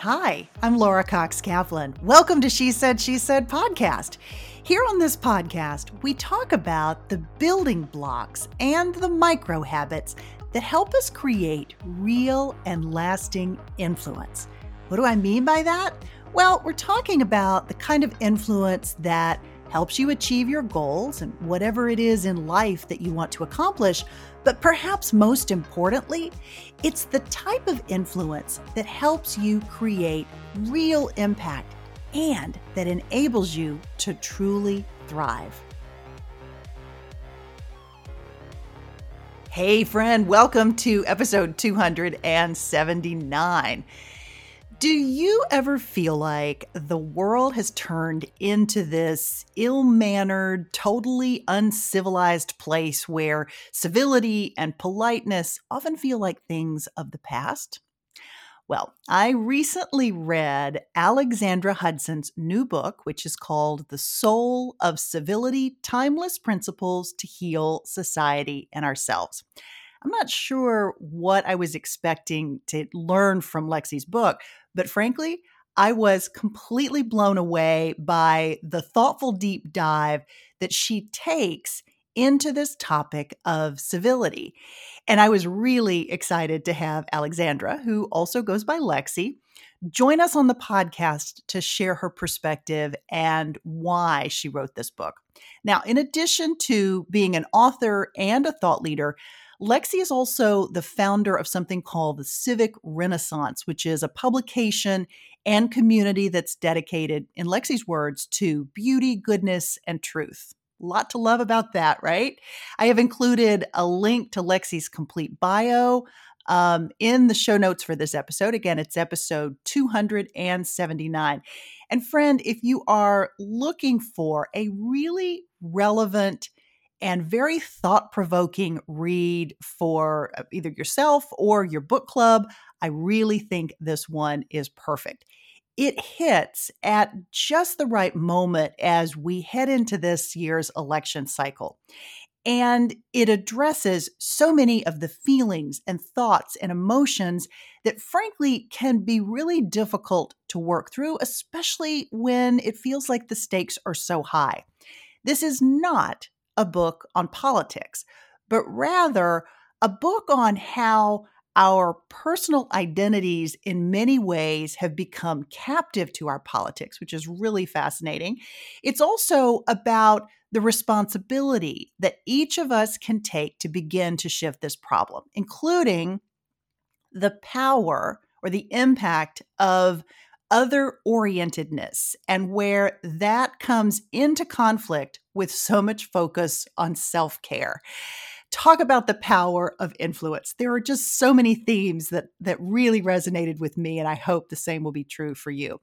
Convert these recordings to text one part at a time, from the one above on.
Hi, I'm Laura Cox Kaplan. Welcome to She Said, She Said podcast. Here on this podcast, we talk about the building blocks and the micro habits that help us create real and lasting influence. What do I mean by that? Well, we're talking about the kind of influence that helps you achieve your goals and whatever it is in life that you want to accomplish. But perhaps most importantly, it's the type of influence that helps you create real impact and that enables you to truly thrive. Hey, friend, welcome to episode 279. Do you ever feel like the world has turned into this ill mannered, totally uncivilized place where civility and politeness often feel like things of the past? Well, I recently read Alexandra Hudson's new book, which is called The Soul of Civility Timeless Principles to Heal Society and Ourselves. I'm not sure what I was expecting to learn from Lexi's book, but frankly, I was completely blown away by the thoughtful deep dive that she takes into this topic of civility. And I was really excited to have Alexandra, who also goes by Lexi, join us on the podcast to share her perspective and why she wrote this book. Now, in addition to being an author and a thought leader, Lexi is also the founder of something called the Civic Renaissance, which is a publication and community that's dedicated, in Lexi's words, to beauty, goodness, and truth. A lot to love about that, right? I have included a link to Lexi's complete bio um, in the show notes for this episode. Again, it's episode 279. And friend, if you are looking for a really relevant and very thought provoking read for uh, either yourself or your book club. I really think this one is perfect. It hits at just the right moment as we head into this year's election cycle. And it addresses so many of the feelings and thoughts and emotions that, frankly, can be really difficult to work through, especially when it feels like the stakes are so high. This is not a book on politics, but rather a book on how our personal identities in many ways have become captive to our politics, which is really fascinating. It's also about the responsibility that each of us can take to begin to shift this problem, including the power or the impact of other orientedness and where that comes into conflict with so much focus on self care. Talk about the power of influence. There are just so many themes that, that really resonated with me, and I hope the same will be true for you.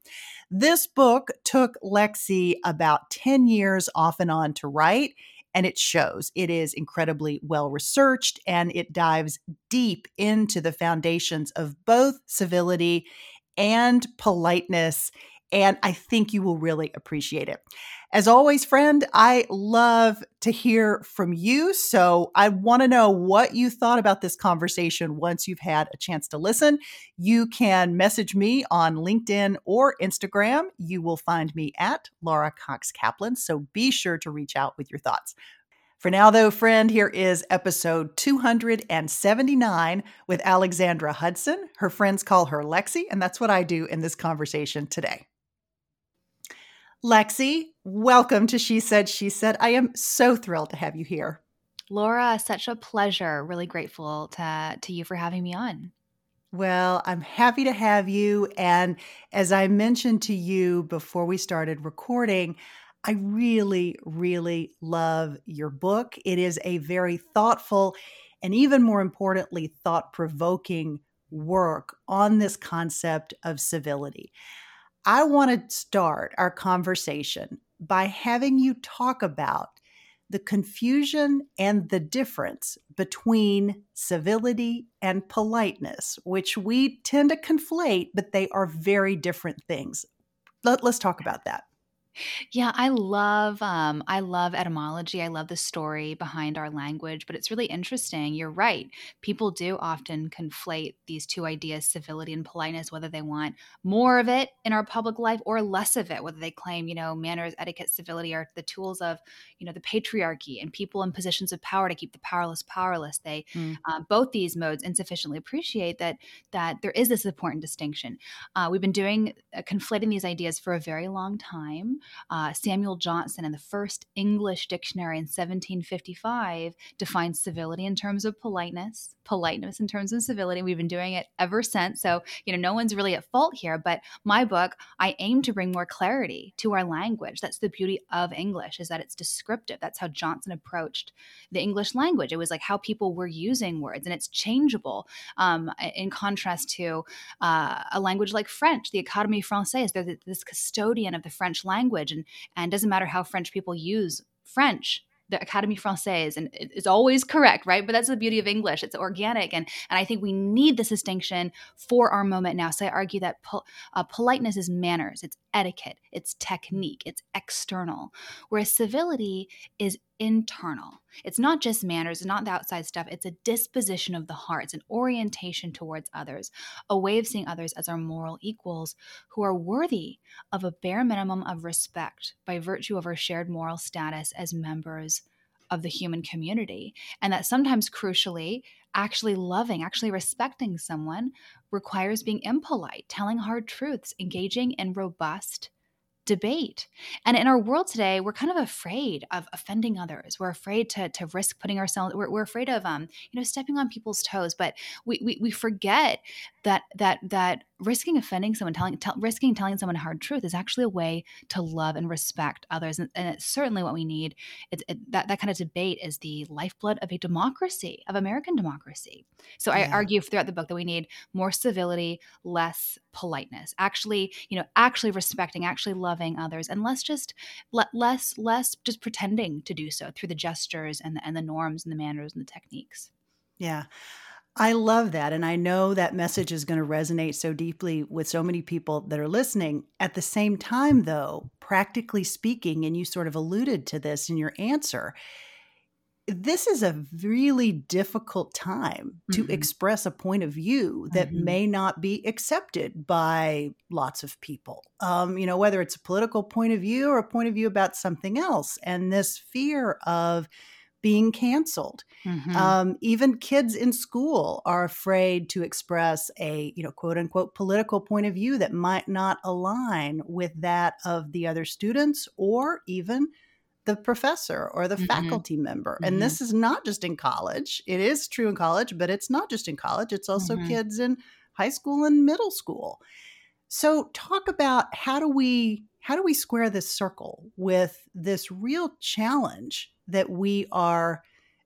This book took Lexi about 10 years off and on to write and it shows. It is incredibly well researched and it dives deep into the foundations of both civility and politeness. And I think you will really appreciate it. As always, friend, I love to hear from you. So I want to know what you thought about this conversation once you've had a chance to listen. You can message me on LinkedIn or Instagram. You will find me at Laura Cox Kaplan. So be sure to reach out with your thoughts. For now, though, friend, here is episode 279 with Alexandra Hudson. Her friends call her Lexi, and that's what I do in this conversation today. Lexi, welcome to She Said, She Said. I am so thrilled to have you here. Laura, such a pleasure. Really grateful to, to you for having me on. Well, I'm happy to have you. And as I mentioned to you before we started recording, I really, really love your book. It is a very thoughtful and even more importantly, thought provoking work on this concept of civility. I want to start our conversation by having you talk about the confusion and the difference between civility and politeness, which we tend to conflate, but they are very different things. Let, us talk about that. Yeah, I love um I love etymology. I love the story behind our language, but it's really interesting. You're right. People do often conflate these two ideas, civility and politeness, whether they want more of it in our public life or less of it, whether they claim, you know, manners, etiquette, civility are the tools of, you know, the patriarchy and people in positions of power to keep the powerless powerless. They mm. uh, both these modes insufficiently appreciate that that there is this important distinction. Uh, we've been doing uh, conflating these ideas for a very long time. Uh, Samuel Johnson, in the first English dictionary in 1755, defines civility in terms of politeness, politeness in terms of civility. We've been doing it ever since. So, you know, no one's really at fault here. But my book, I aim to bring more clarity to our language. That's the beauty of English, is that it's descriptive. That's how Johnson approached the English language. It was like how people were using words, and it's changeable um, in contrast to uh, a language like French. The Académie Française, they're this custodian of the French language, and and doesn't matter how French people use French the Académie Française, and it's always correct, right? But that's the beauty of English; it's organic, and and I think we need this distinction for our moment now. So I argue that pol- uh, politeness is manners, it's etiquette, it's technique, it's external, whereas civility is internal. It's not just manners, it's not the outside stuff. It's a disposition of the heart, it's an orientation towards others, a way of seeing others as our moral equals who are worthy of a bare minimum of respect by virtue of our shared moral status as members of the human community. And that sometimes, crucially, actually loving, actually respecting someone requires being impolite, telling hard truths, engaging in robust debate. And in our world today, we're kind of afraid of offending others. We're afraid to, to risk putting ourselves, we're, we're afraid of, um, you know, stepping on people's toes, but we, we, we forget that, that, that risking offending someone, telling, tell, risking telling someone a hard truth is actually a way to love and respect others. And, and it's certainly what we need. It's, it, that, that kind of debate is the lifeblood of a democracy, of American democracy. So yeah. I argue throughout the book that we need more civility, less politeness, actually, you know, actually respecting, actually loving others, and less just, less, less just pretending to do so through the gestures and the, and the norms and the manners and the techniques. Yeah. I love that. And I know that message is going to resonate so deeply with so many people that are listening. At the same time, though, practically speaking, and you sort of alluded to this in your answer, this is a really difficult time to mm-hmm. express a point of view that mm-hmm. may not be accepted by lots of people. Um, you know, whether it's a political point of view or a point of view about something else. And this fear of, being canceled. Mm-hmm. Um, even kids in school are afraid to express a, you know, quote unquote political point of view that might not align with that of the other students or even the professor or the mm-hmm. faculty member. Mm-hmm. And this is not just in college. It is true in college, but it's not just in college. It's also mm-hmm. kids in high school and middle school. So talk about how do we how do we square this circle with this real challenge that we are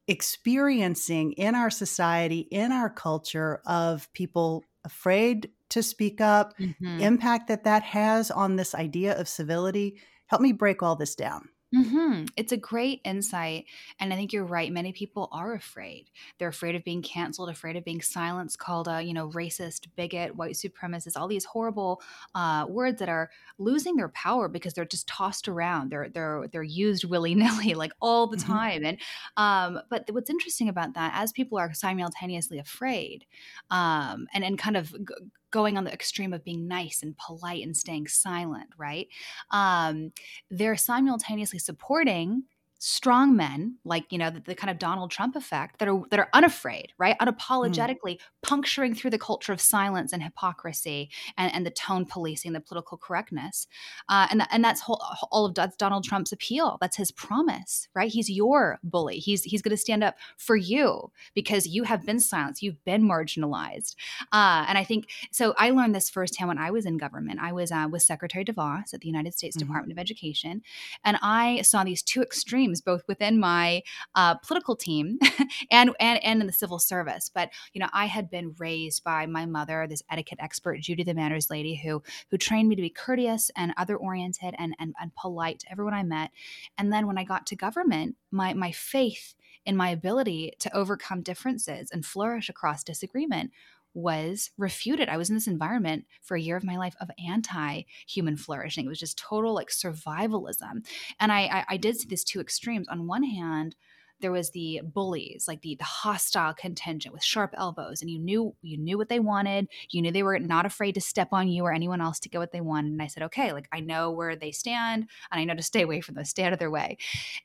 experiencing in our society, in our culture of people afraid to speak up, mm-hmm. impact that that has on this idea of civility. Help me break all this down. Mm-hmm. It's a great insight. And I think you're right. Many people are afraid. They're afraid of being canceled, afraid of being silenced, called a, you know, racist, bigot, white supremacist, all these horrible uh, words that are losing their power because they're just tossed around. They're they're they're used willy-nilly, like all the mm-hmm. time. And um, but what's interesting about that, as people are simultaneously afraid, um, and, and kind of g- going on the extreme of being nice and polite and staying silent, right? Um, they're simultaneously supporting strong men like you know the, the, kind of donald trump effect that are that are unafraid right? Mm. unapologetically mm. puncturing through the culture of silence and hypocrisy and, and the tone policing the political correctness. Uh, and, and that's whole, all of that's donald trump's appeal. That's his promise right? He's your bully. He's he's going to stand up for you because you have been silenced. You've been marginalized. Uh, and i think so i learned this firsthand when i was in government. I was uh, with secretary devos at the united states mm-hmm. department of education and i saw these two extremes both within my uh, political team and, and and in the civil service. But you know, I had been raised by my mother, this etiquette expert, Judy the Manners lady, who who trained me to be courteous and other oriented and, and and polite to everyone I met. And then when I got to government, my my faith in my ability to overcome differences and flourish across disagreement was refuted. I was in this environment for a year of my life of anti human flourishing. It was just total like survivalism. And I, I, I did see these two extremes. On one hand, there was the bullies like the, the hostile contingent with sharp elbows and you knew you knew what they wanted you knew they were not afraid to step on you or anyone else to get what they wanted and i said okay like i know where they stand and i know to stay away from them stay out of their way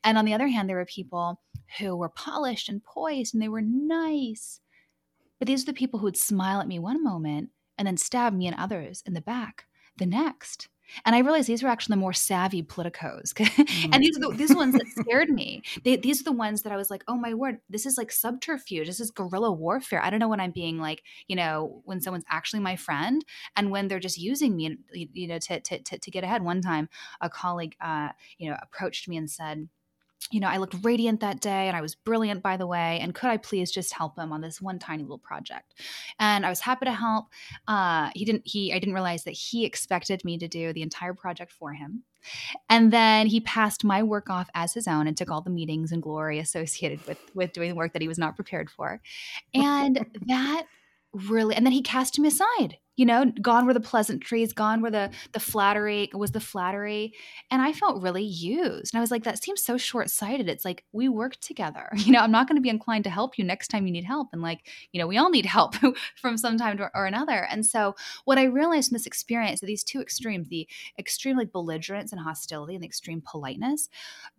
and on the other hand there were people who were polished and poised and they were nice but these are the people who would smile at me one moment and then stab me and others in the back the next. And I realized these were actually the more savvy politicos. And these are the, these ones that scared me. They, these are the ones that I was like, oh my word, this is like subterfuge. This is guerrilla warfare. I don't know when I'm being like, you know, when someone's actually my friend and when they're just using me, you know, to, to, to, to get ahead. One time, a colleague, uh, you know, approached me and said, you know, I looked radiant that day and I was brilliant, by the way. And could I please just help him on this one tiny little project? And I was happy to help. Uh, he didn't, he, I didn't realize that he expected me to do the entire project for him. And then he passed my work off as his own and took all the meetings and glory associated with, with doing the work that he was not prepared for. And that really, and then he cast me aside you know gone were the pleasantries gone were the the flattery was the flattery. And i felt really used. And i was like that seems so short-sighted. It's like we work together. You know i'm not going to be inclined to help you next time you need help. And like you know we all need help from some time or, or another. And so what i realized in this experience that these two extremes the extreme like belligerence and hostility and the extreme politeness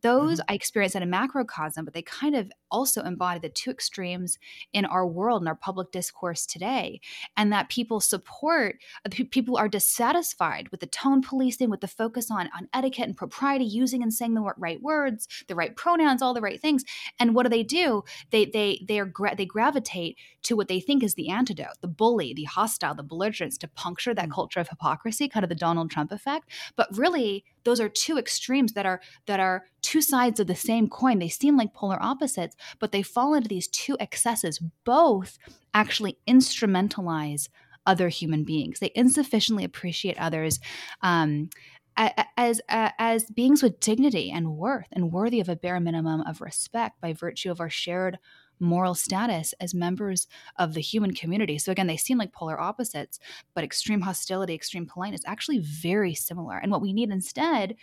those mm-hmm. i experienced at a macrocosm but they kind of also embody the two extremes in our world and our public discourse today. And that people support support uh, people are dissatisfied with the tone policing with the focus on on etiquette and propriety using and saying the right words the right pronouns all the right things. And what do they do? They they they are gra- they gravitate to what they think is the antidote the bully the hostile the belligerents to puncture that mm. culture of hypocrisy kind of the donald trump effect. But really those are two extremes that are that are two sides of the same coin. They seem like polar opposites but they fall into these two excesses. Both actually instrumentalize other human beings. They insufficiently appreciate others um, as as beings with dignity and worth and worthy of a bare minimum of respect by virtue of our shared moral status as members of the human community. So again, they seem like polar opposites, but extreme hostility, extreme politeness actually very similar. And what we need instead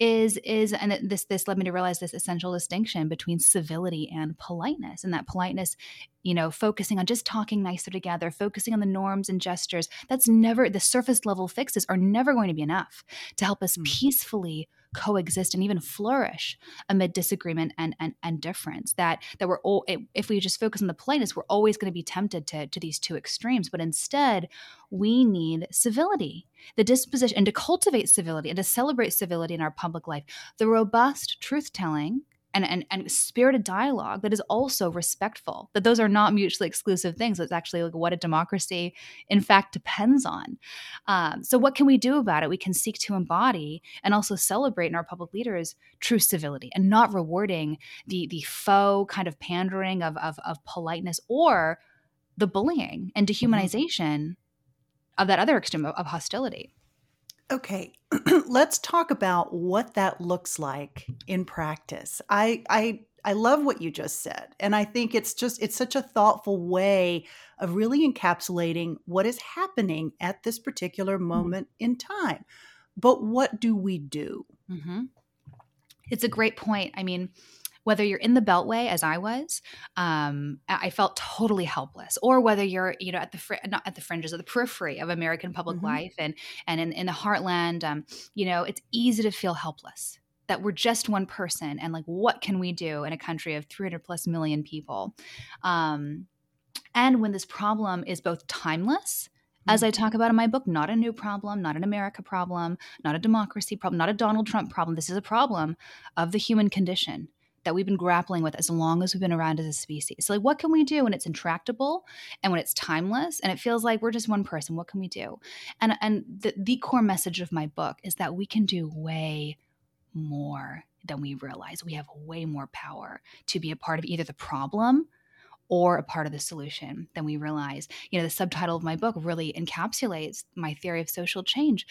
is is and this this led me to realize this essential distinction between civility and politeness and that politeness you know focusing on just talking nicer together focusing on the norms and gestures that's never the surface level fixes are never going to be enough to help us mm. peacefully coexist and even flourish amid disagreement and and, and difference that that we're all if we just focus on the politeness we're always going to be tempted to to these two extremes but instead we need civility. The disposition and to cultivate civility and to celebrate civility in our public life. The robust truth telling and, and, and spirited dialogue that is also respectful that those are not mutually exclusive things it's actually like what a democracy in fact depends on um, so what can we do about it we can seek to embody and also celebrate in our public leaders true civility and not rewarding the the faux kind of pandering of of, of politeness or the bullying and mm-hmm. dehumanization mm-hmm. of that other extreme of, of hostility Okay, let's talk about what that looks like in practice. I I I love what you just said, and I think it's just it's such a thoughtful way of really encapsulating what is happening at this particular mm-hmm. moment mm-hmm. in time. But what do we do? Mm-hmm. It's a great point. I mean, whether you're in the beltway as i was um, i felt totally helpless or whether you're you know at the fr- not at the fringes of the periphery of american public mm-hmm. life and and in, in the heartland um, you know it's easy to feel helpless that we're just one person and like what can we do in a country of 300 plus million people um, and when this problem is both timeless as I mm-hmm. talk about in my book, not a new problem, not an America problem, not a democracy problem, not a Donald Trump problem. This is a problem of the human condition that we've been grappling with as long as we've been around as a species. So, like, what can we do when it's intractable and when it's timeless and it feels like we're just one person? What can we do? And and the, the core message of my book is that we can do way more than we realize. We have way more power to be a part of either the problem or a part of the solution than we realize. You know, the subtitle of my book really encapsulates my theory of social change.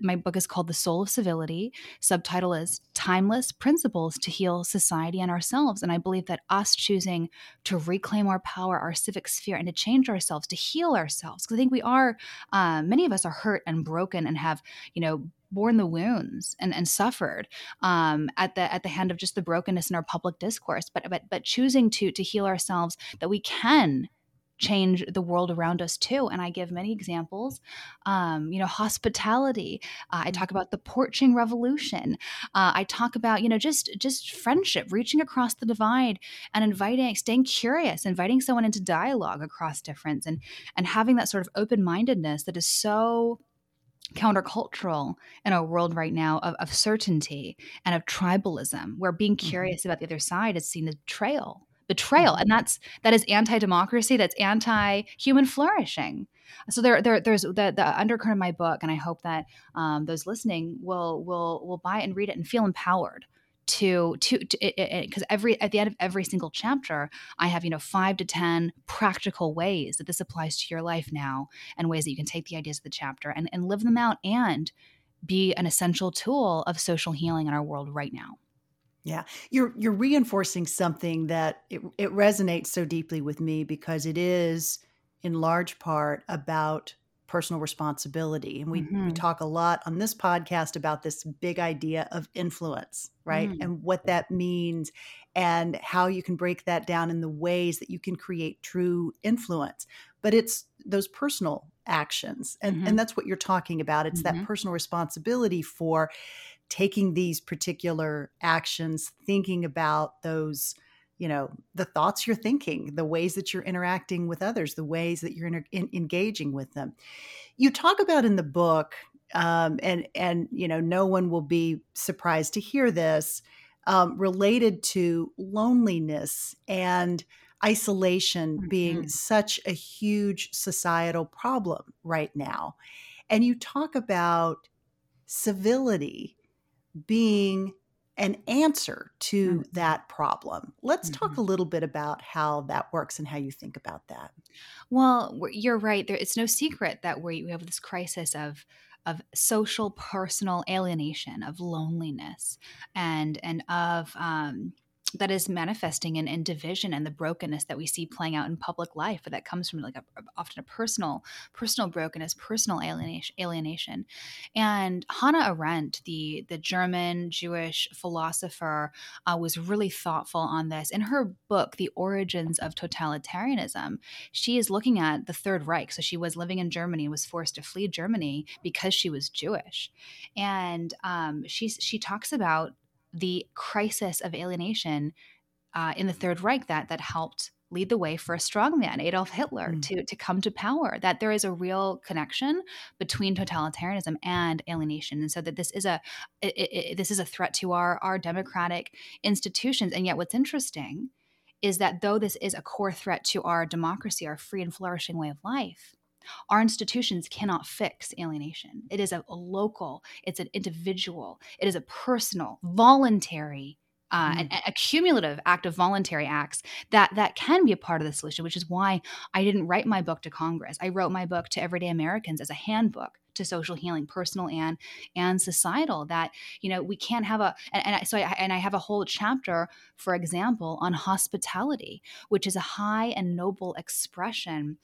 My book is called The Soul of Civility. Subtitle is Timeless Principles to Heal Society and Ourselves. And I believe that us choosing to reclaim our power, our civic sphere, and to change ourselves, to heal ourselves, because I think we are, uh, many of us are hurt and broken and have, you know, borne the wounds and, and suffered um, at the at the hand of just the brokenness in our public discourse but but but choosing to to heal ourselves that we can change the world around us too. And i give many examples um, you know hospitality. Uh, i talk about the porching revolution. Uh, i talk about you know just just friendship reaching across the divide and inviting staying curious inviting someone into dialogue across difference and and having that sort of open-mindedness that is so countercultural in a world right now of, of certainty and of tribalism where being mm-hmm. curious mm-hmm. about the other side is seen as betrayal betrayal mm-hmm. and that's that is anti-democracy that's anti-human flourishing so there, there there's the, the undercurrent of my book and i hope that um, those listening will will will buy it and read it and feel empowered to to because every at the end of every single chapter i have you know five to ten practical ways that this applies to your life now and ways that you can take the ideas of the chapter and, and live them out and be an essential tool of social healing in our world right now. Yeah. You're you're reinforcing something that it, it resonates so deeply with me because it is in large part about personal responsibility. And we, mm-hmm. we talk a lot on this podcast about this big idea of influence, right? Mm. And what that means and how you can break that down in the ways that you can create true influence. But it's those personal actions. And, mm-hmm. and that's what you're talking about. It's mm-hmm. that personal responsibility for taking these particular actions, thinking about those you know the thoughts you're thinking the ways that you're interacting with others the ways that you're in, in, engaging with them you talk about in the book um, and and you know no one will be surprised to hear this um, related to loneliness and isolation mm-hmm. being such a huge societal problem right now and you talk about civility being an answer to mm-hmm. that problem. Let's mm-hmm. talk a little bit about how that works and how you think about that. Well, you're right. There, it's no secret that we have this crisis of of social personal alienation, of loneliness, and and of um, that is manifesting in, in division and the brokenness that we see playing out in public life but that comes from like a, often a personal personal brokenness personal alienation alienation. And hannah arendt the the german jewish philosopher uh, was really thoughtful on this. In her book the origins of totalitarianism she is looking at the third reich. So she was living in germany was forced to flee germany because she was jewish. And um, she she talks about the crisis of alienation uh, in the Third Reich that that helped lead the way for a strongman, Adolf Hitler, mm. to, to come to power. That there is a real connection between totalitarianism and alienation, and so that this is a it, it, this is a threat to our our democratic institutions. And yet, what's interesting is that though this is a core threat to our democracy, our free and flourishing way of life, our institutions cannot fix alienation. It is a, a local, it's an individual, it is a personal, voluntary uh, mm. a, a, cumulative act of voluntary acts that that can be a part of the solution which is why i didn't write my book to congress i wrote my book to everyday americans as a handbook to social healing personal and and societal that you know we can't have a and, and I, so I, and i have a whole chapter for example on hospitality which is a high and noble expression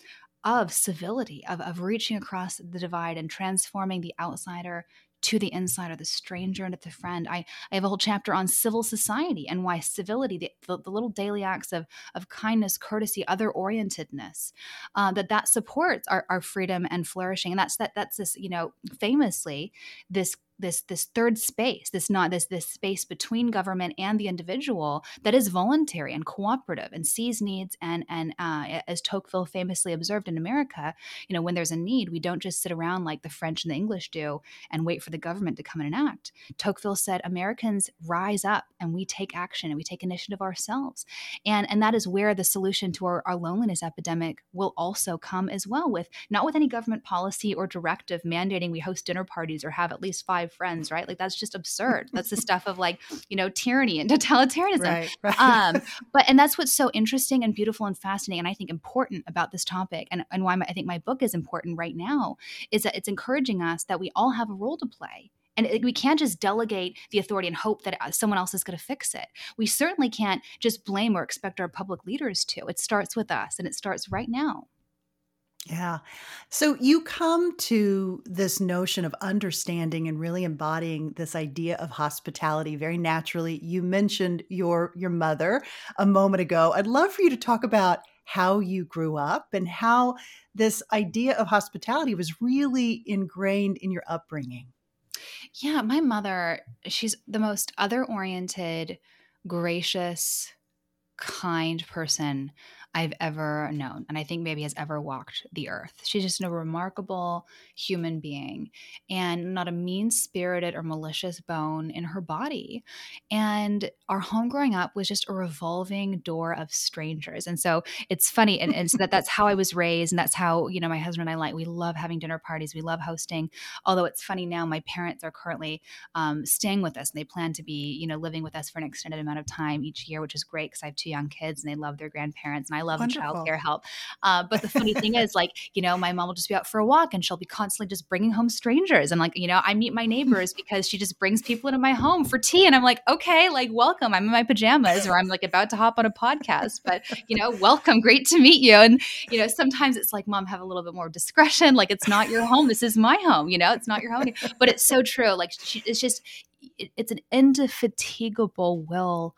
of civility, of, of reaching across the divide and transforming the outsider to the insider, the stranger and the friend. I, I have a whole chapter on civil society and why civility, the, the, the little daily acts of, of kindness, courtesy, other orientedness, uh, that that supports our, our freedom and flourishing. And that's that that's this, you know, famously this this this third space this not this this space between government and the individual that is voluntary and cooperative and sees needs and and uh, as Tocqueville famously observed in America you know when there's a need we don't just sit around like the French and the English do and wait for the government to come in and act. Tocqueville said Americans rise up and we take action and we take initiative ourselves. And and that is where the solution to our, our loneliness epidemic will also come as well with not with any government policy or directive mandating we host dinner parties or have at least five friends, right? Like that's just absurd. That's the stuff of like, you know, tyranny and totalitarianism. Right, right. Um, but and that's what's so interesting and beautiful and fascinating, and I think important about this topic, and and why my, I think my book is important right now is that it's encouraging us that we all have a role to play and we can't just delegate the authority and hope that uh, someone else is going to fix it. We certainly can't just blame or expect our public leaders to. It starts with us and it starts right now. Yeah. So you come to this notion of understanding and really embodying this idea of hospitality very naturally. You mentioned your your mother a moment ago. I'd love for you to talk about how you grew up and how this idea of hospitality was really ingrained in your upbringing. Yeah, my mother, she's the most other oriented, gracious, kind person I've ever known, and I think maybe has ever walked the earth. She's just a remarkable human being and not a mean spirited or malicious bone in her body. And our home growing up was just a revolving door of strangers. And so it's funny, and, and so that that's how I was raised, and that's how, you know, my husband and I like, we love having dinner parties, we love hosting. Although it's funny now, my parents are currently um, staying with us, and they plan to be, you know, living with us for an extended amount of time each year, which is great because I have two young kids and they love their grandparents. And I I love child care help. Uh, but the funny thing is, like, you know, my mom will just be out for a walk and she'll be constantly just bringing home strangers. And like, you know, I meet my neighbors because she just brings people into my home for tea. And I'm like, okay, like, welcome. I'm in my pajamas or I'm like about to hop on a podcast, but, you know, welcome. Great to meet you. And, you know, sometimes it's like, mom, have a little bit more discretion. Like, it's not your home. This is my home, you know, it's not your home. But it's so true. Like, she, it's just, it, it's an indefatigable will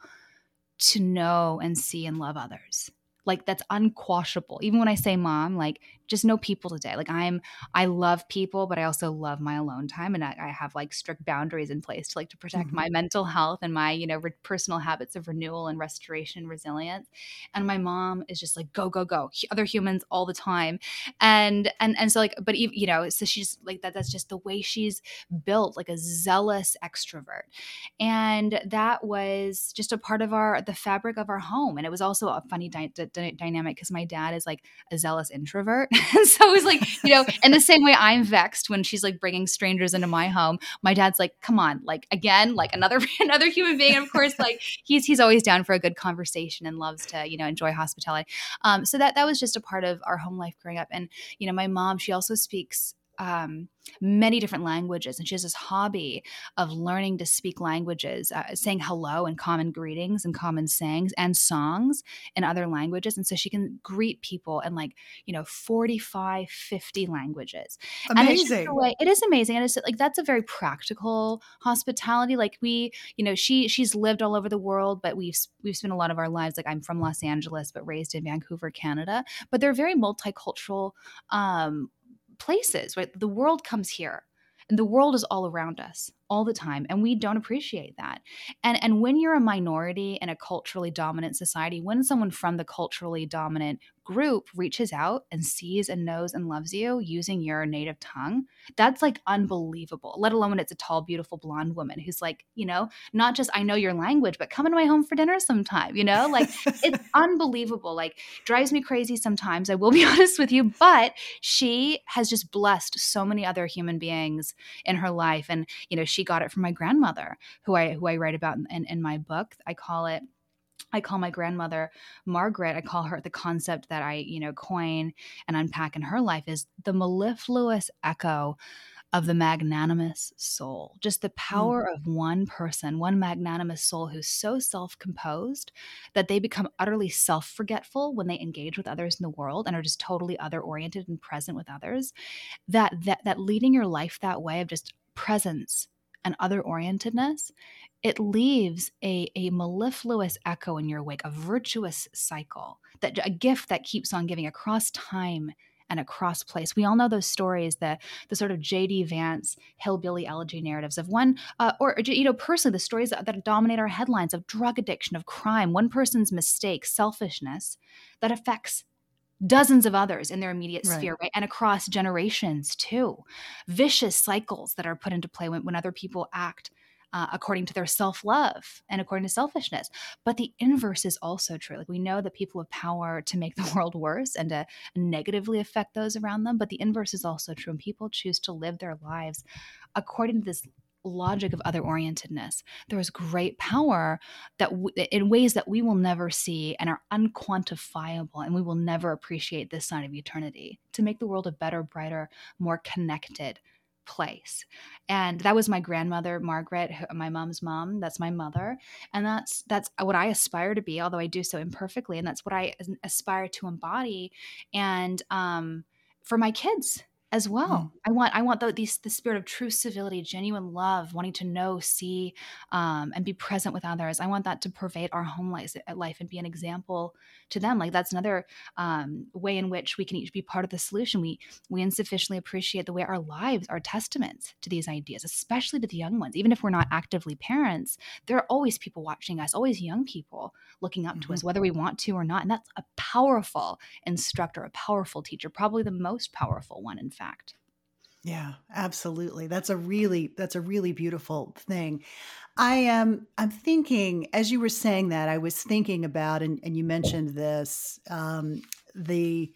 to know and see and love others like that's unquashable. Even when i say mom like just no people today. Like i'm i love people but i also love my alone time and i, I have like strict boundaries in place to like to protect mm-hmm. my mental health and my you know re- personal habits of renewal and restoration and resilience. And my mom is just like go go go other humans all the time. And and and so like but even you know so she's like that that's just the way she's built like a zealous extrovert. And that was just a part of our the fabric of our home. And it was also a funny di- di- dynamic because my dad is like a zealous introvert and so it was like, you know, in the same way I'm vexed when she's like bringing strangers into my home. My dad's like, come on, like again, like another another human being. And of course, like he's he's always down for a good conversation and loves to, you know, enjoy hospitality. Um, so that that was just a part of our home life growing up. And you know, my mom, she also speaks um, many different languages and she has this hobby of learning to speak languages uh, saying hello and common greetings and common sayings and songs in other languages and so she can greet people in like you know 45 50 languages. Amazing. way, it is amazing and it's like that's a very practical hospitality like we you know she she's lived all over the world but we've we've spent a lot of our lives like i'm from los angeles but raised in vancouver canada but they're very multicultural um places, right? The world comes here and the world is all around us all the time and we don't appreciate that. And and when you're a minority in a culturally dominant society when someone from the culturally dominant group reaches out and sees and knows and loves you using your native tongue that's like mm-hmm. unbelievable let alone when it's a tall beautiful blonde woman who's like you know not just i know your language but come into my home for dinner sometime you know? Like it's unbelievable like drives me crazy sometimes i will be honest with you but she has just blessed so many other human beings in her life and you know she got it from my grandmother, who I who I write about in, in my book. I call it I call my grandmother Margaret. I call her the concept that I, you know, coin and unpack in her life is the mellifluous echo of the magnanimous soul. Just the power mm. of one person, one magnanimous soul who's so self composed that they become utterly self forgetful when they engage with others in the world and are just totally other oriented and present with others. That, that, that leading your life that way of just presence and other orientedness, it leaves a, a mellifluous echo in your wake, a virtuous cycle, that a gift that keeps on giving across time and across place. We all know those stories, the the sort of J.D. Vance hillbilly elegy narratives of one, uh, or you know, personally, the stories that, that dominate our headlines of drug addiction, of crime, one person's mistake, selfishness, that affects dozens of others in their immediate right. sphere, right? And across generations too. Vicious cycles that are put into play when, when other people act uh, according to their self love and according to selfishness. But the inverse is also true. Like we know that people have power to make the world worse and to negatively affect those around them. But the inverse is also true. And people choose to live their lives according to this logic of other orientedness. There is great power that w- in ways that we will never see and are unquantifiable, and we will never appreciate this side of eternity to make the world a better, brighter, more connected place. And that was my grandmother, Margaret, my mom's mom. That's my mother, and that's that's what I aspire to be, although I do so imperfectly, and that's what I aspire to embody. And um, for my kids as well. Mm. I want I want the, these the spirit of true civility, genuine love, wanting to know, see, um, and be present with others. I want that to pervade our home life, life and be an example to them. Like that's another um, way in which we can each be part of the solution. We we insufficiently appreciate the way our lives are testaments to these ideas, especially to the young ones. Even if we're not actively parents, there are always people watching us, always young people looking up mm-hmm. to us, whether we want to or not. And that's a powerful instructor, a powerful teacher, probably the most powerful one, in fact. Yeah, absolutely. That's a really that's a really beautiful thing. I am I'm thinking as you were saying that I was thinking about and, and you mentioned this um, the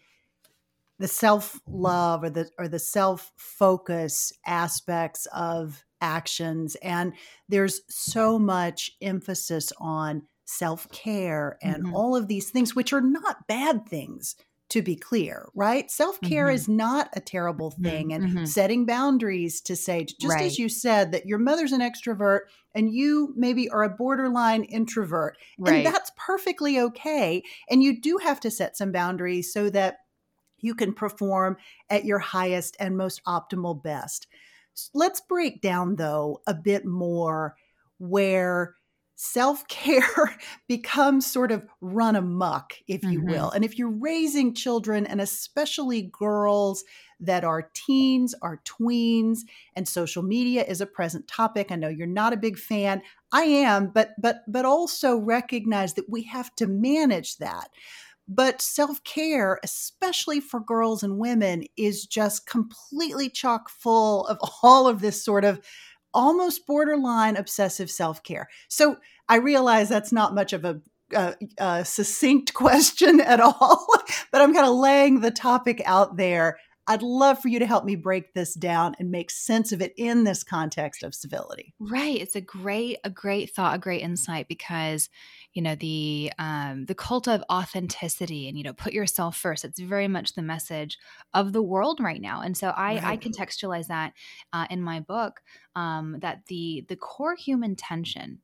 the self love or the or the self focus aspects of actions and there's so much emphasis on self care and mm-hmm. all of these things which are not bad things to be clear, right? Self care mm-hmm. is not a terrible mm-hmm. thing. And mm-hmm. setting boundaries to say, just right. as you said, that your mother's an extrovert and you maybe are a borderline introvert. Right. And that's perfectly okay. And you do have to set some boundaries so that you can perform at your highest and most optimal best. Let's break down, though, a bit more where self care becomes sort of run amok, if you mm-hmm. will. And if you're raising children, and especially girls that are teens, are tweens, and social media is a present topic. I know you're not a big fan. I am, but but but also recognize that we have to manage that. But self care, especially for girls and women, is just completely chock full of all of this sort of almost borderline obsessive self care. So I realize that's not much of a, a, a succinct question at all, but I'm kind of laying the topic out there. I'd love for you to help me break this down and make sense of it in this context of civility. Right. It's a great, a great thought, a great insight because, you know, the um, the cult of authenticity and you know, put yourself first. It's very much the message of the world right now. And so I, right. I contextualize that uh, in my book um, that the the core human tension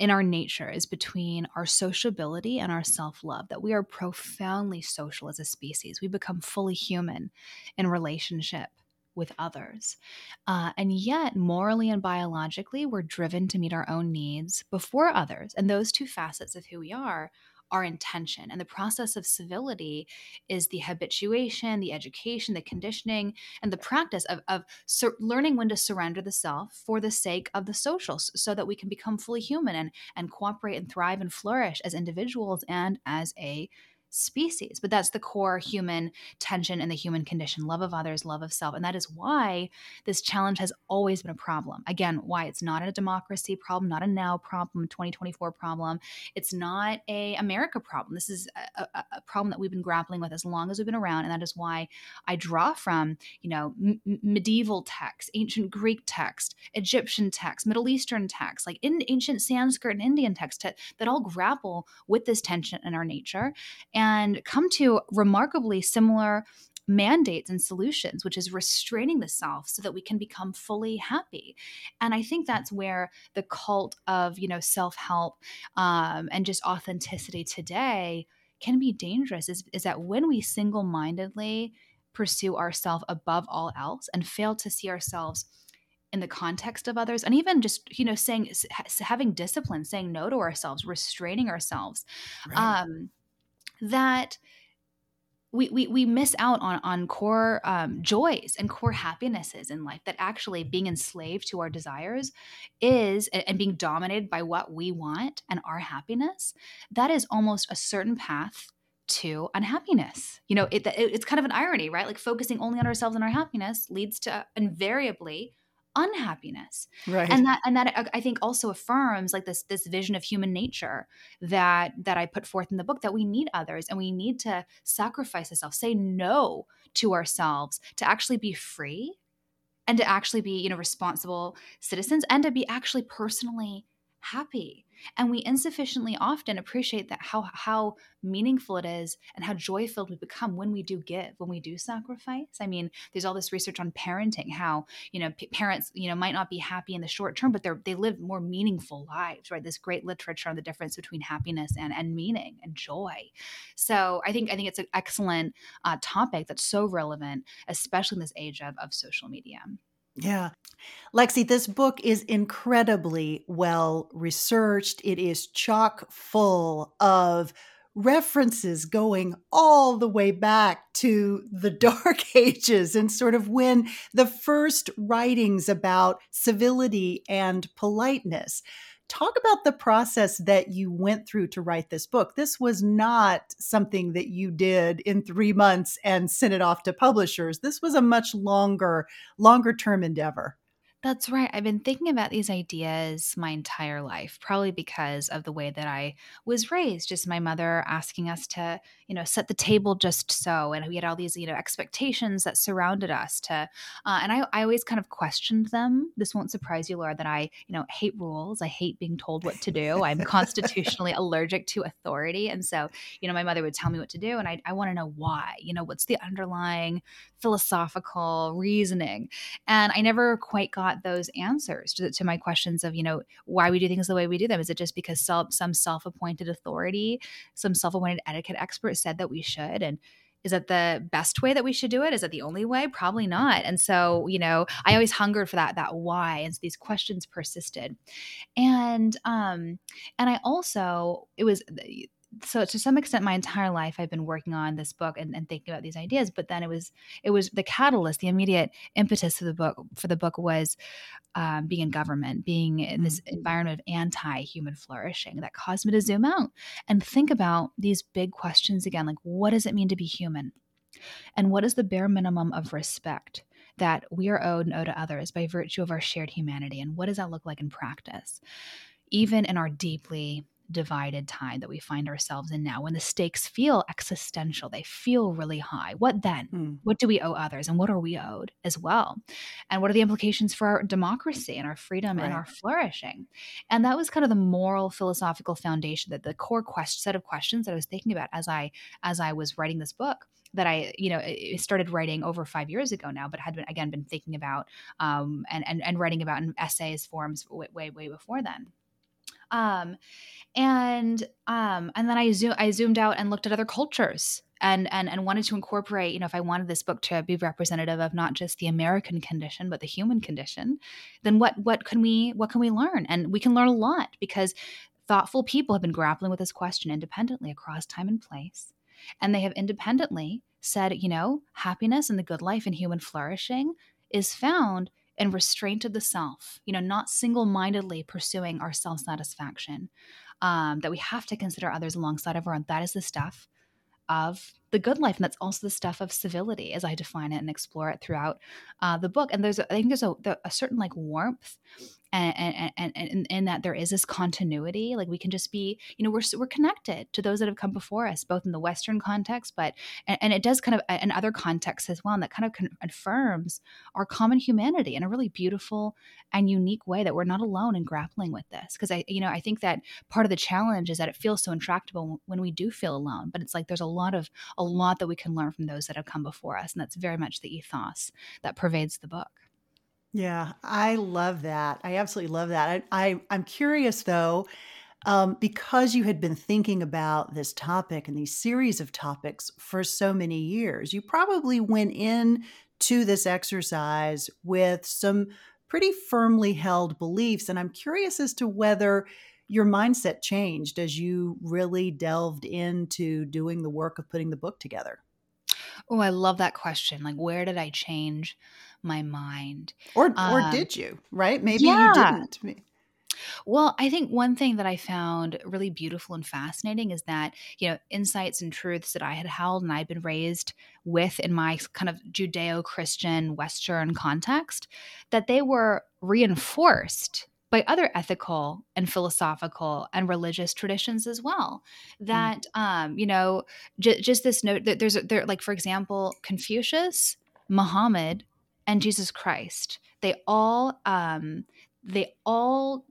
in our nature is between our sociability and our self love, that we are profoundly social as a species. We become fully human in relationship with others. Uh, and yet, morally and biologically, we're driven to meet our own needs before others. And those two facets of who we are our intention. And the process of civility is the habituation, the education, the conditioning, and the practice of, of sur- learning when to surrender the self for the sake of the social so that we can become fully human and, and cooperate and thrive and flourish as individuals and as a species. But that's the core human tension and the human condition love of others, love of self. And that is why this challenge has always been a problem. Again, why it's not a democracy problem, not a now problem, 2024 problem. It's not a America problem. This is a, a, a problem that we've been grappling with as long as we've been around. And that is why I draw from, you know, m- medieval texts, ancient Greek text, Egyptian text, Middle Eastern text, like in ancient Sanskrit and Indian text that all grapple with this tension in our nature and come to remarkably similar mandates and solutions which is restraining the self so that we can become fully happy and i think that's where the cult of you know self-help um, and just authenticity today can be dangerous is, is that when we single-mindedly pursue ourselves above all else and fail to see ourselves in the context of others and even just you know saying having discipline saying no to ourselves restraining ourselves right. um that we, we, we miss out on, on core um, joys and core happinesses in life that actually being enslaved to our desires is and being dominated by what we want and our happiness that is almost a certain path to unhappiness. You know it, it, it's kind of an irony right? Like focusing only on ourselves and our happiness leads to invariably unhappiness. Right. And that and that uh, i think also affirms like this this vision of human nature that that i put forth in the book that we need others and we need to sacrifice ourselves say no to ourselves to actually be free and to actually be, you know, responsible citizens and to be actually personally happy and we insufficiently often appreciate that how how meaningful it is and how joy filled we become when we do give when we do sacrifice. I mean there's all this research on parenting how you know p- parents you know might not be happy in the short term but they're they live more meaningful lives right? This great literature on the difference between happiness and and meaning and joy. So i think i think it's an excellent uh, topic that's so relevant especially in this age of of social media yeah. Lexi, this book is incredibly well researched. It is chock full of references going all the way back to the Dark Ages and sort of when the first writings about civility and politeness talk about the process that you went through to write this book. This was not something that you did in 3 months and sent it off to publishers. This was a much longer longer term endeavor. That's right. I've been thinking about these ideas my entire life, probably because of the way that I was raised. Just my mother asking us to, you know, set the table just so, and we had all these, you know, expectations that surrounded us. To, uh, and I, I always kind of questioned them. This won't surprise you, Laura, that I, you know, hate rules. I hate being told what to do. I'm constitutionally allergic to authority, and so, you know, my mother would tell me what to do, and I, I want to know why. You know, what's the underlying philosophical reasoning? And I never quite got got those answers to, to, my questions of, you know, why we do things the way we do them. Is it just because self, some self appointed authority, some self appointed etiquette expert said that we should? And is that the best way that we should do it? Is that the only way? Probably not. And so, you know, I always hungered for that that why, and so these questions persisted. And um, and I also it was so to some extent my entire life i've been working on this book and, and, thinking about these ideas but then it was it was the catalyst the immediate impetus for the book for the book was um, being in government being in this mm-hmm. environment of anti-human flourishing that caused me to zoom out and think about these big questions again like what does it mean to be human? And what is the bare minimum of respect that we are owed and owe to others by virtue of our shared humanity? And what does that look like in practice? Even in our deeply divided time that we find ourselves in now when the stakes feel existential they feel really high what then mm. what do we owe others and what are we owed as well and what are the implications for our democracy and our freedom right. and our flourishing and that was kind of the moral philosophical foundation that the core quest set of questions that i was thinking about as i as i was writing this book that I, you know, started writing over five years ago now, but had been again been thinking about um, and, and and writing about in essays forms way way, way before then. Um, and um, and then I zoom I zoomed out and looked at other cultures and and and wanted to incorporate you know if i wanted this book to be representative of not just the american condition but the human condition then what what can we what can we learn? And we can learn a lot because thoughtful people have been grappling with this question independently across time and place. And they have independently said you know happiness and the good life and human flourishing is found and restraint of the self, you know, not single mindedly pursuing our self satisfaction, um, that we have to consider others alongside of our own. That is the stuff of the good life and that's also the stuff of civility as i define it and explore it throughout uh, the book. And there's i think there's a, a certain like warmth and and, and and in that there is this continuity. Like we can just be you know we're we're connected to those that have come before us both in the western context but and, and it does kind of in other contexts as well and that kind of confirms our common humanity in a really beautiful and unique way that we're not alone in grappling with this. Because i you know i think that part of the challenge is that it feels so intractable when we do feel alone but it's like there's a lot of a lot that we can learn from those that have come before us. And that's very much the ethos that pervades the book. Yeah, I love that. I absolutely love that. I, I am curious though, um, because you had been thinking about this topic and these series of topics for so many years, you probably went in to this exercise with some pretty firmly held beliefs. And I'm curious as to whether your mindset changed as you really delved into doing the work of putting the book together? Oh, I love that question. Like, where did I change my mind? Or, or um, did you? Right? Maybe yeah. you didn't. Well, I think one thing that I found really beautiful and fascinating is that, you know, insights and truths that I had held and I'd been raised with in my kind of Judeo Christian Western context, that they were reinforced by other ethical and philosophical and religious traditions as well. Mm. That mm. um, you know, j- just this note that there's a, there like for example, Confucius, Muhammad, and Jesus Christ. They all um, they all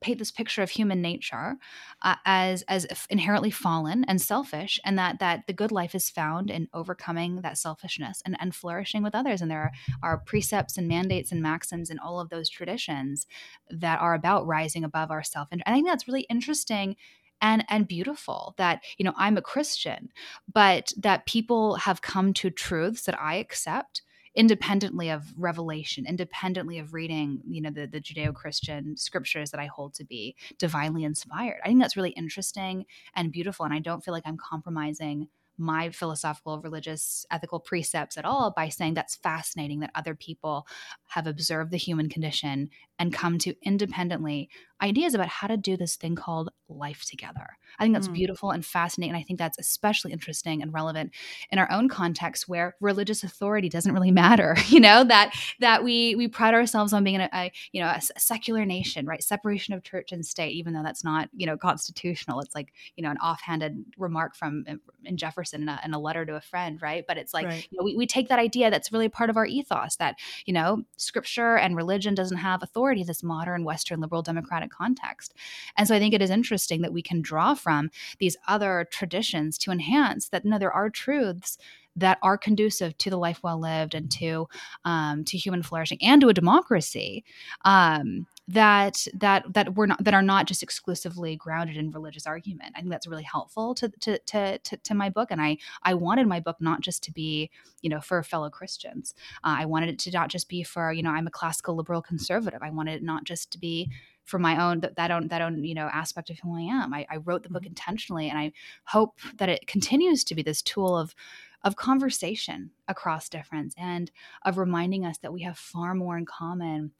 paint this picture of human nature uh, as as inherently fallen and selfish and that that the good life is found in overcoming that selfishness and, and flourishing with others. And there are, are precepts and mandates and maxims and all of those traditions that are about rising above ourselves and i think that's really interesting and and beautiful that you know i'm a christian but that people have come to truths that i accept independently of revelation independently of reading you know the, the judeo-christian scriptures that i hold to be divinely inspired. I think that's really interesting and beautiful and i don't feel like i'm compromising my philosophical, religious, ethical precepts at all by saying that's fascinating that other people have observed the human condition and come to independently ideas about how to do this thing called life together. I think that's mm. beautiful and fascinating. And I think that's especially interesting and relevant in our own context where religious authority doesn't really matter, you know, that that we we pride ourselves on being a, a you know a, a, secular nation, right? Separation of church and state, even though that's not, you know, constitutional. It's like, you know, an offhanded remark from uh, in Jefferson in a, in a letter to a friend, right? But it's like, right. you know, we, we take that idea that's really part of our ethos that, you know, scripture and religion doesn't have authority, this modern Western liberal democratic context. And so I think it is interesting that we can draw from these other traditions to enhance that no, there are truths that are conducive to the life well lived and to um, to human flourishing and to a democracy um, that that that we're not that are not just exclusively grounded in religious argument. I think that's really helpful to to to to, to my book, and I I wanted my book not just to be you know for fellow Christians. Uh, I wanted it to not just be for you know I'm a classical liberal conservative. I wanted it not just to be for my own that, that own that own you know aspect of who I am. I, I wrote the book mm-hmm. intentionally, and I hope that it continues to be this tool of of conversation across difference and of reminding us that we have far more in common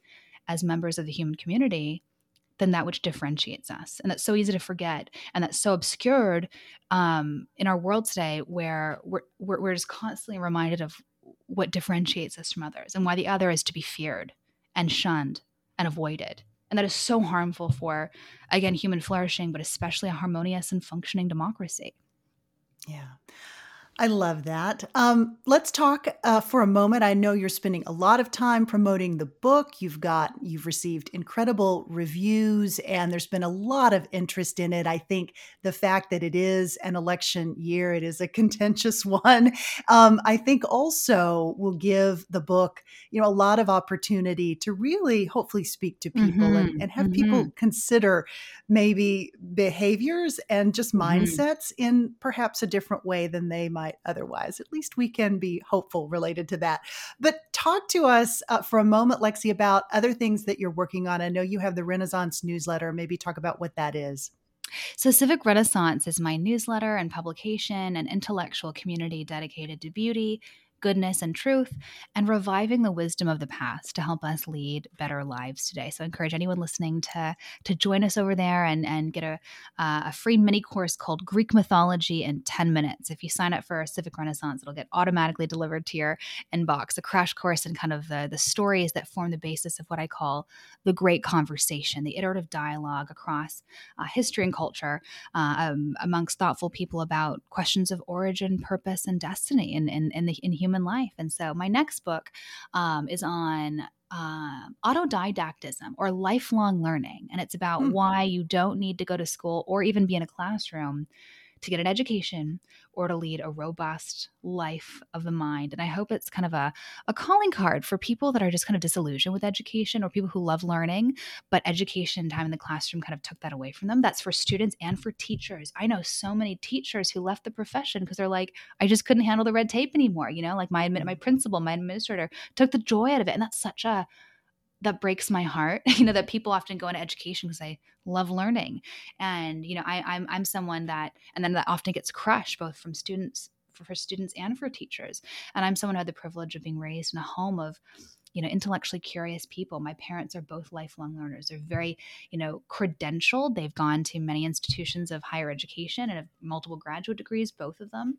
as members of the human community than that which differentiates us. And that's so easy to forget. And that's so obscured um, in our world today where we're, we're, we're just constantly reminded of what differentiates us from others and why the other is to be feared and shunned and avoided. And that is so harmful for, again, human flourishing, but especially a harmonious and functioning democracy. Yeah. I love that. Um, let's talk uh, for a moment. I know you're spending a lot of time promoting the book. You've got you've received incredible reviews, and there's been a lot of interest in it. I think the fact that it is an election year, it is a contentious one. Um, I think also will give the book, you know, a lot of opportunity to really, hopefully, speak to people mm-hmm. and, and, have mm-hmm. people consider maybe behaviors and just mm-hmm. mindsets in perhaps a different way than they might might otherwise. At least we can be hopeful related to that. But talk to us uh, for a moment, Lexi, about other things that you're working on. I know you have the Renaissance newsletter. Maybe talk about what that is. So, Civic Renaissance is my newsletter and publication and intellectual community dedicated to beauty, goodness and truth, and reviving the wisdom of the past to help us lead better lives today. So I encourage anyone listening to to join us over there and and get a uh, a free mini course called Greek Mythology in 10 minutes. If you sign up for Civic Renaissance, it'll get automatically delivered to your inbox. A crash course in kind of the the stories that form the basis of what I call the great conversation, the iterative dialogue across uh, history and culture uh, um, amongst thoughtful people about questions of origin, purpose, and destiny in in, in the in human human life. And so my next book um, is on uh, autodidactism or lifelong learning. And it's about mm. why you don't need to go to school or even be in a classroom to get an education or to lead a robust life of the mind. And I hope it's kind of a, a calling card for people that are just kind of disillusioned with education or people who love learning, but education time in the classroom kind of took that away from them. That's for students and for teachers. I know so many teachers who left the profession because they're like, I just couldn't handle the red tape anymore. You know, like my my mm. principal, my administrator took the joy out of it. And that's such a that breaks my heart you know that people often go into education because i love learning. And you know I, I'm, I'm someone that and then that often gets crushed both from students for, for students and for teachers. And i'm someone who had the privilege of being raised in a home of you know intellectually curious people. My parents are both lifelong learners. They're very you know credentialed. They've gone to many institutions of higher education and have multiple graduate degrees both of them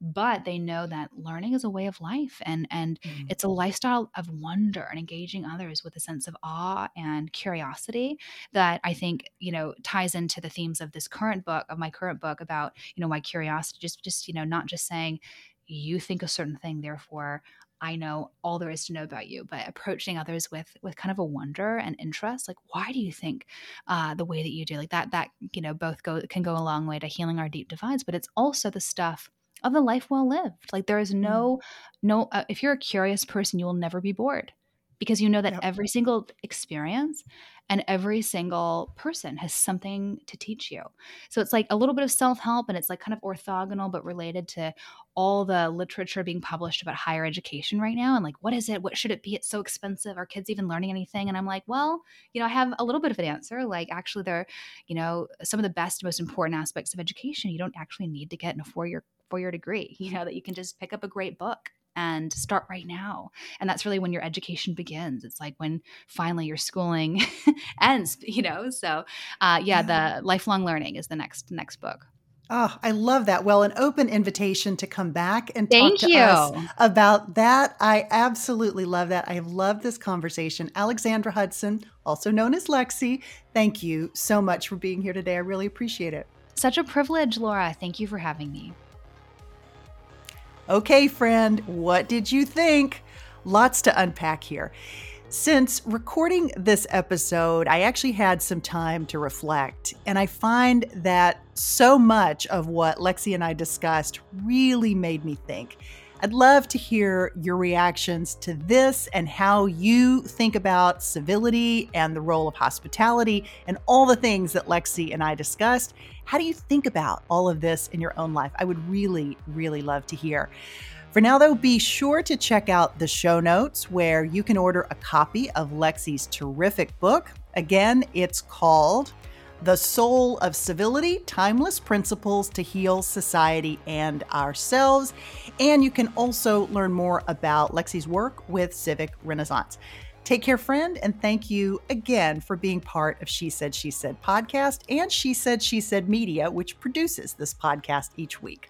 but they know that learning is a way of life and and mm. it's a lifestyle of wonder and engaging others with a sense of awe and curiosity that I think you know ties into the themes of this current book of my current book about you know my curiosity just just you know not just saying you think a certain thing therefore I know all there is to know about you, but approaching others with with kind of a wonder and interest, like why do you think uh, the way that you do, like that that you know both go can go a long way to healing our deep divides, but it's also the stuff of a life well lived. Like there is mm. no no uh, if you're a curious person, you will never be bored because you know that yep. every single experience and every single person has something to teach you. So it's like a little bit of self help and it's like kind of orthogonal, but related to all the literature being published about higher education right now. And like, what is it? What should it be? It's so expensive. Are kids even learning anything? And I'm like, well, you know, I have a little bit of an answer. Like, actually, they're, you know, some of the best, most important aspects of education you don't actually need to get in a four year your degree, you know, that you can just pick up a great book and start right now. And that's really when your education begins. It's like when finally your schooling ends, you know? So, uh, yeah, yeah, the lifelong learning is the next next book. Oh, I love that. Well, an open invitation to come back and Thank talk to you. us about that. I absolutely love that. I have loved this conversation. Alexandra Hudson, also known as Lexi, thank you so much for being here today. I really appreciate it. Such a privilege, Laura. Thank you for having me. Okay, friend, what did you think? Lots to unpack here. Since recording this episode, I actually had some time to reflect, and I find that so much of what Lexi and I discussed really made me think. I'd love to hear your reactions to this and how you think about civility and the role of hospitality and all the things that Lexi and I discussed. How do you think about all of this in your own life? I would really, really love to hear. For now, though, be sure to check out the show notes where you can order a copy of Lexi's terrific book. Again, it's called The Soul of Civility Timeless Principles to Heal Society and Ourselves. And you can also learn more about Lexi's work with Civic Renaissance. Take care, friend, and thank you again for being part of She Said, She Said podcast and She Said, She Said Media, which produces this podcast each week.